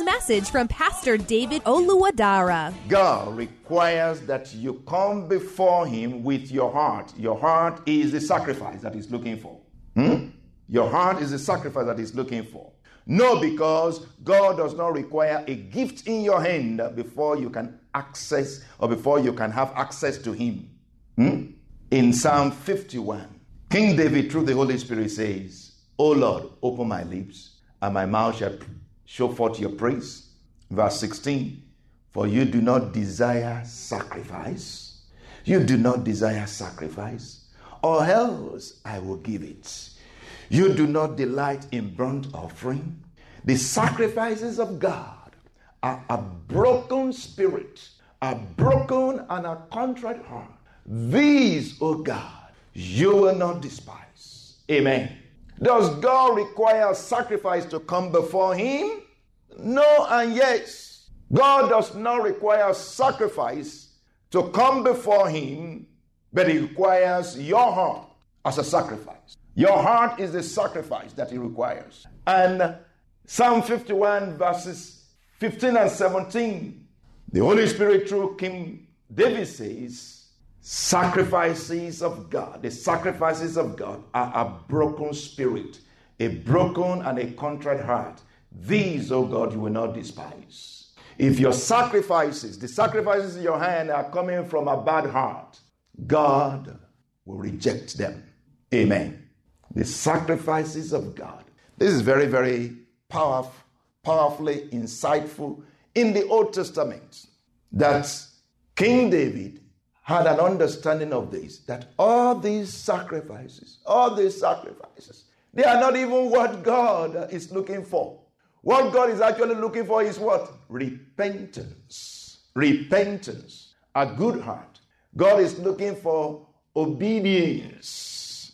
message from Pastor David Oluwadara. God requires that you come before Him with your heart. Your heart is the sacrifice that He's looking for. Hmm? Your heart is the sacrifice that He's looking for. No, because God does not require a gift in your hand before you can access or before you can have access to Him. Hmm? In Psalm 51, King David, through the Holy Spirit, says, O Lord, open my lips, and my mouth shall show forth your praise. Verse 16, for you do not desire sacrifice. You do not desire sacrifice, or else I will give it. You do not delight in burnt offering. The sacrifices of God are a broken spirit, a broken and a contrite heart. These, O God, you will not despise. Amen. Does God require sacrifice to come before Him? No and yes. God does not require sacrifice to come before Him, but He requires your heart as a sacrifice. Your heart is the sacrifice that He requires. And Psalm 51, verses 15 and 17, the Holy Spirit through King David says, Sacrifices of God, the sacrifices of God are a broken spirit, a broken and a contrite heart. These, O God, you will not despise. If your sacrifices, the sacrifices in your hand, are coming from a bad heart, God will reject them. Amen. The sacrifices of God. This is very, very powerful, powerfully insightful in the Old Testament that King David had an understanding of this that all these sacrifices, all these sacrifices, they are not even what God is looking for. What God is actually looking for is what? Repentance. Repentance. A good heart. God is looking for obedience.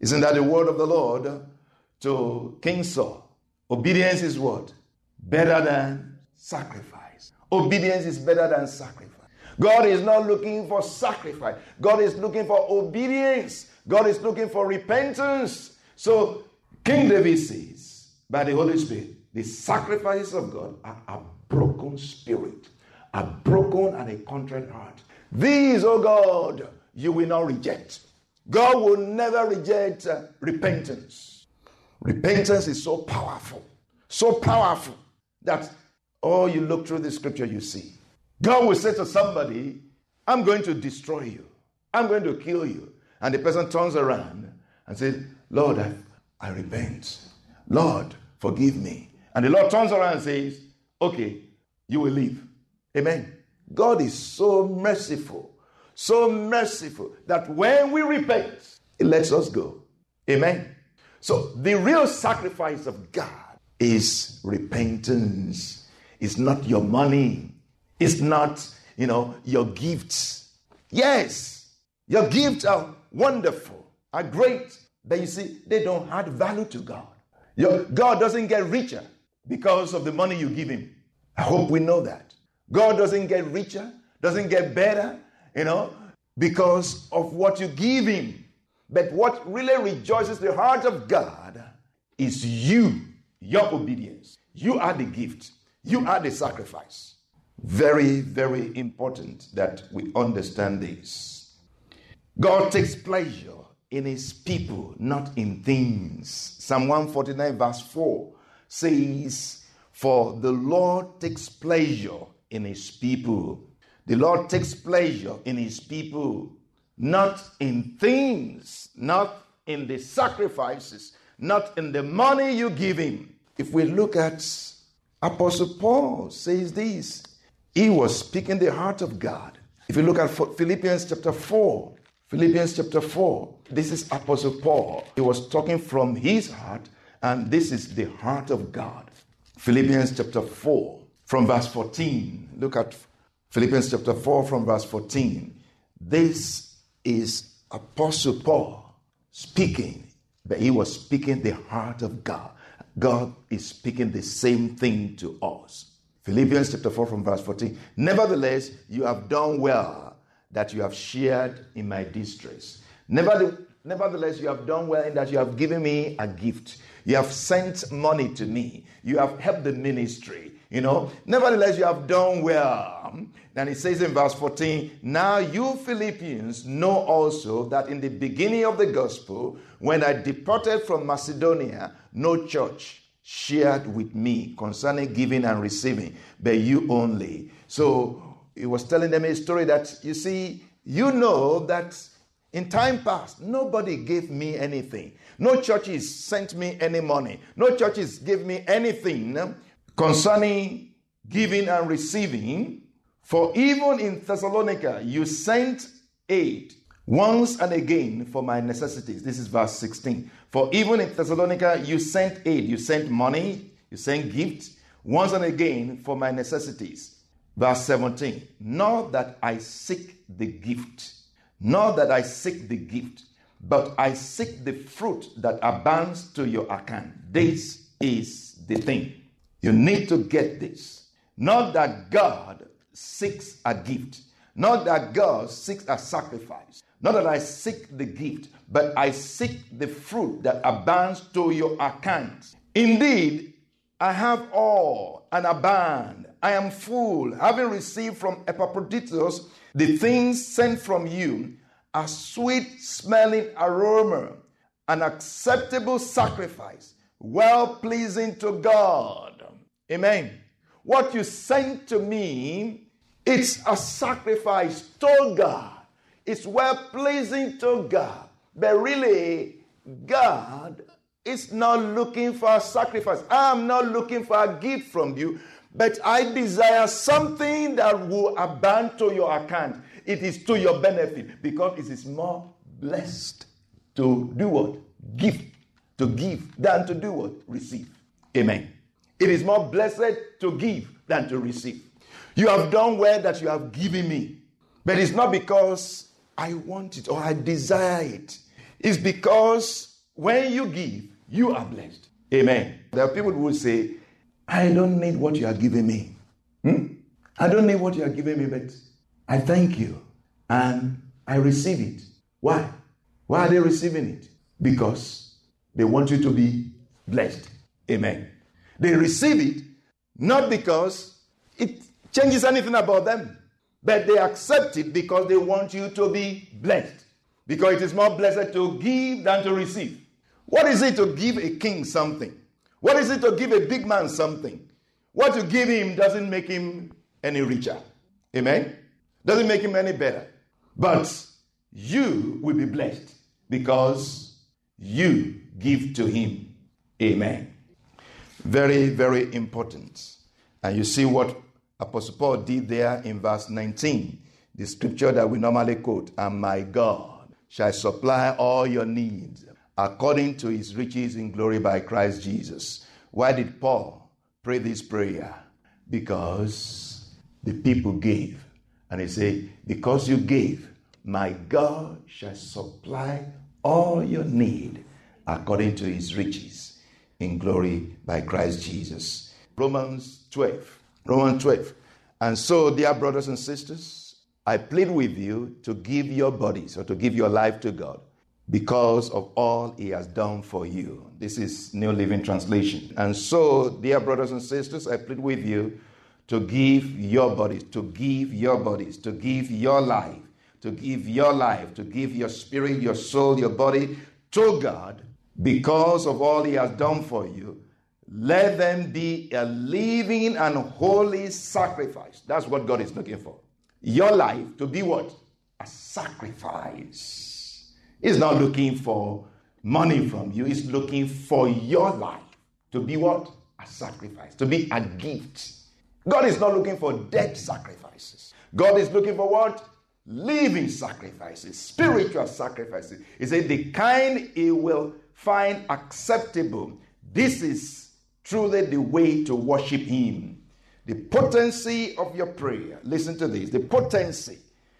Isn't that the word of the Lord to King Saul? Obedience is what? Better than sacrifice. Obedience is better than sacrifice. God is not looking for sacrifice. God is looking for obedience. God is looking for repentance. So King David says, by the Holy Spirit, the sacrifices of God are a broken spirit, a broken and a contrite heart. These, oh God, you will not reject. God will never reject uh, repentance. Repentance is so powerful, so powerful that oh, you look through the scripture, you see. God will say to somebody, I'm going to destroy you. I'm going to kill you. And the person turns around and says, Lord, I, I repent. Lord, forgive me. And the Lord turns around and says, Okay, you will live. Amen. God is so merciful, so merciful that when we repent, He lets us go. Amen. So the real sacrifice of God is repentance. It's not your money. It's not, you know, your gifts. Yes, your gifts are wonderful, are great, but you see, they don't add value to God. Your, God doesn't get richer because of the money you give Him. I hope we know that. God doesn't get richer, doesn't get better, you know, because of what you give him. But what really rejoices the heart of God is you, your obedience. You are the gift, you are the sacrifice. Very, very important that we understand this. God takes pleasure in his people, not in things. Psalm 149, verse 4 says, For the Lord takes pleasure in his people. The Lord takes pleasure in his people, not in things, not in the sacrifices, not in the money you give him. If we look at Apostle Paul says this, he was speaking the heart of God. If you look at Philippians chapter 4, Philippians chapter 4, this is Apostle Paul. He was talking from his heart, and this is the heart of God. Philippians chapter 4, from verse 14. Look at Philippians chapter 4, from verse 14. This is Apostle Paul speaking, but he was speaking the heart of God. God is speaking the same thing to us. Philippians chapter 4 from verse 14. Nevertheless, you have done well that you have shared in my distress. Nevertheless, you have done well in that you have given me a gift. You have sent money to me. You have helped the ministry. You know, nevertheless, you have done well. Then it says in verse 14, Now you Philippians know also that in the beginning of the gospel, when I departed from Macedonia, no church shared with me concerning giving and receiving, but you only. So he was telling them a story that, you see, you know that in time past, nobody gave me anything. No churches sent me any money. No churches gave me anything concerning giving and receiving. For even in Thessalonica, you sent aid once and again for my necessities. This is verse 16. For even in Thessalonica, you sent aid, you sent money, you sent gifts once and again for my necessities. Verse 17. Not that I seek the gift, not that I seek the gift, but I seek the fruit that abounds to your account. This is the thing. You need to get this. Not that God seeks a gift, not that God seeks a sacrifice, not that I seek the gift, but I seek the fruit that abounds to your account. Indeed, I have all and abound. I am full, having received from Epaphroditus the things sent from you, a sweet smelling aroma, an acceptable sacrifice, well pleasing to God. Amen. What you sent to me it's a sacrifice to God. It's well pleasing to God. But really, God is not looking for a sacrifice. I'm not looking for a gift from you, but I desire something that will abound to your account. It is to your benefit because it is more blessed to do what? Give. To give than to do what? Receive. Amen. It is more blessed to give than to receive. You have done well that you have given me. But it's not because I want it or I desire it. It's because when you give, you are blessed. Amen. There are people who will say, I don't need what you are giving me. Hmm? I don't need what you are giving me, but I thank you and I receive it. Why? Why are they receiving it? Because they want you to be blessed. Amen. They receive it not because it changes anything about them. But they accept it because they want you to be blessed. Because it is more blessed to give than to receive. What is it to give a king something? What is it to give a big man something? What you give him doesn't make him any richer. Amen? Doesn't make him any better. But you will be blessed because you give to him. Amen. Very, very important. And you see what Apostle Paul did there in verse 19, the scripture that we normally quote, and my God shall supply all your needs according to his riches in glory by Christ Jesus. Why did Paul pray this prayer? Because the people gave. And he said, Because you gave, my God shall supply all your need according to his riches in glory by Christ Jesus. Romans 12 Romans 12. And so, dear brothers and sisters, I plead with you to give your bodies or to give your life to God because of all He has done for you. This is New Living Translation. And so, dear brothers and sisters, I plead with you to give your bodies, to give your bodies, to give your life, to give your life, to give your spirit, your soul, your body to God because of all He has done for you. Let them be a living and holy sacrifice. That's what God is looking for. Your life to be what? A sacrifice. He's not looking for money from you, He's looking for your life to be what? A sacrifice, to be a gift. God is not looking for dead sacrifices. God is looking for what? Living sacrifices, spiritual sacrifices. He said, the kind He will find acceptable. This is truly the way to worship Him. The potency of your prayer, listen to this the potency,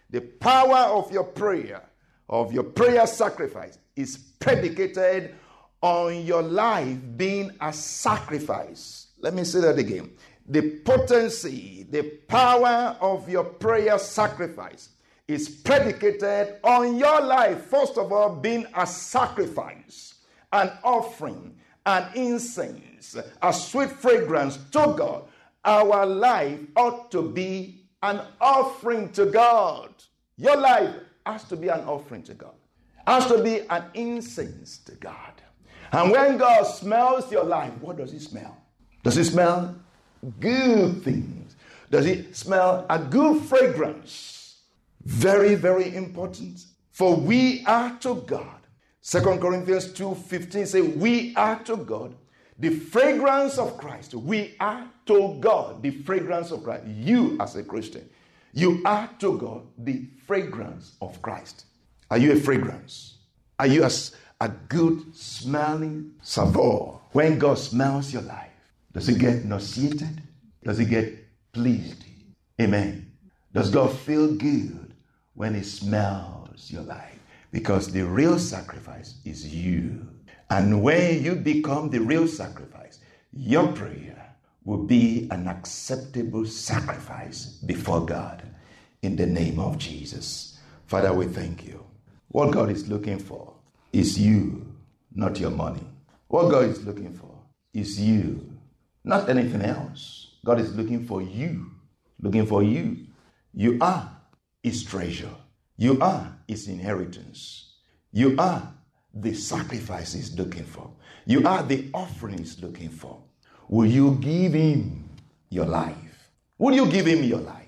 the power of your prayer, of your prayer sacrifice is predicated on your life being a sacrifice. Let me say that again. The potency, the power of your prayer sacrifice is predicated on your life, first of all, being a sacrifice, an offering, an incense, a sweet fragrance to God. Our life ought to be an offering to God. Your life has to be an offering to God, has to be an incense to God. And when God smells your life, what does He smell? Does He smell good things? Does He smell a good fragrance? Very, very important. For we are to God. Second Corinthians 2:15 say, We are to God the fragrance of Christ. We are to God the fragrance of Christ. You, as a Christian, you are to God the fragrance of Christ. Are you a fragrance? Are you a, a good smelling savor? When God smells your life, does he get nauseated? Does he get pleased? Amen. Does God feel good when he smells your life? Because the real sacrifice is you. And when you become the real sacrifice, your prayer will be an acceptable sacrifice before God in the name of Jesus. Father, we thank you. What God is looking for is you, not your money. What God is looking for is you, not anything else. God is looking for you, looking for you. You are His treasure, you are His inheritance, you are the sacrifice He's looking for, you are the offering He's looking for. Will you give Him your life? Will you give Him your life?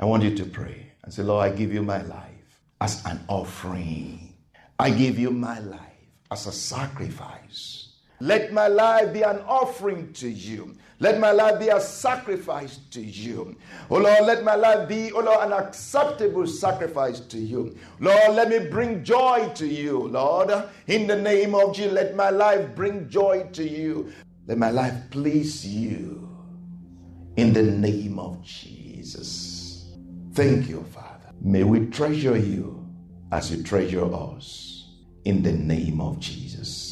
I want you to pray and say, Lord, I give you my life as an offering. I give you my life as a sacrifice. Let my life be an offering to you. Let my life be a sacrifice to you. Oh Lord, let my life be, oh Lord, an acceptable sacrifice to you. Lord, let me bring joy to you, Lord. In the name of Jesus, let my life bring joy to you. Let my life please you. In the name of Jesus. Thank you, Father. May we treasure you as you treasure us. In the name of Jesus.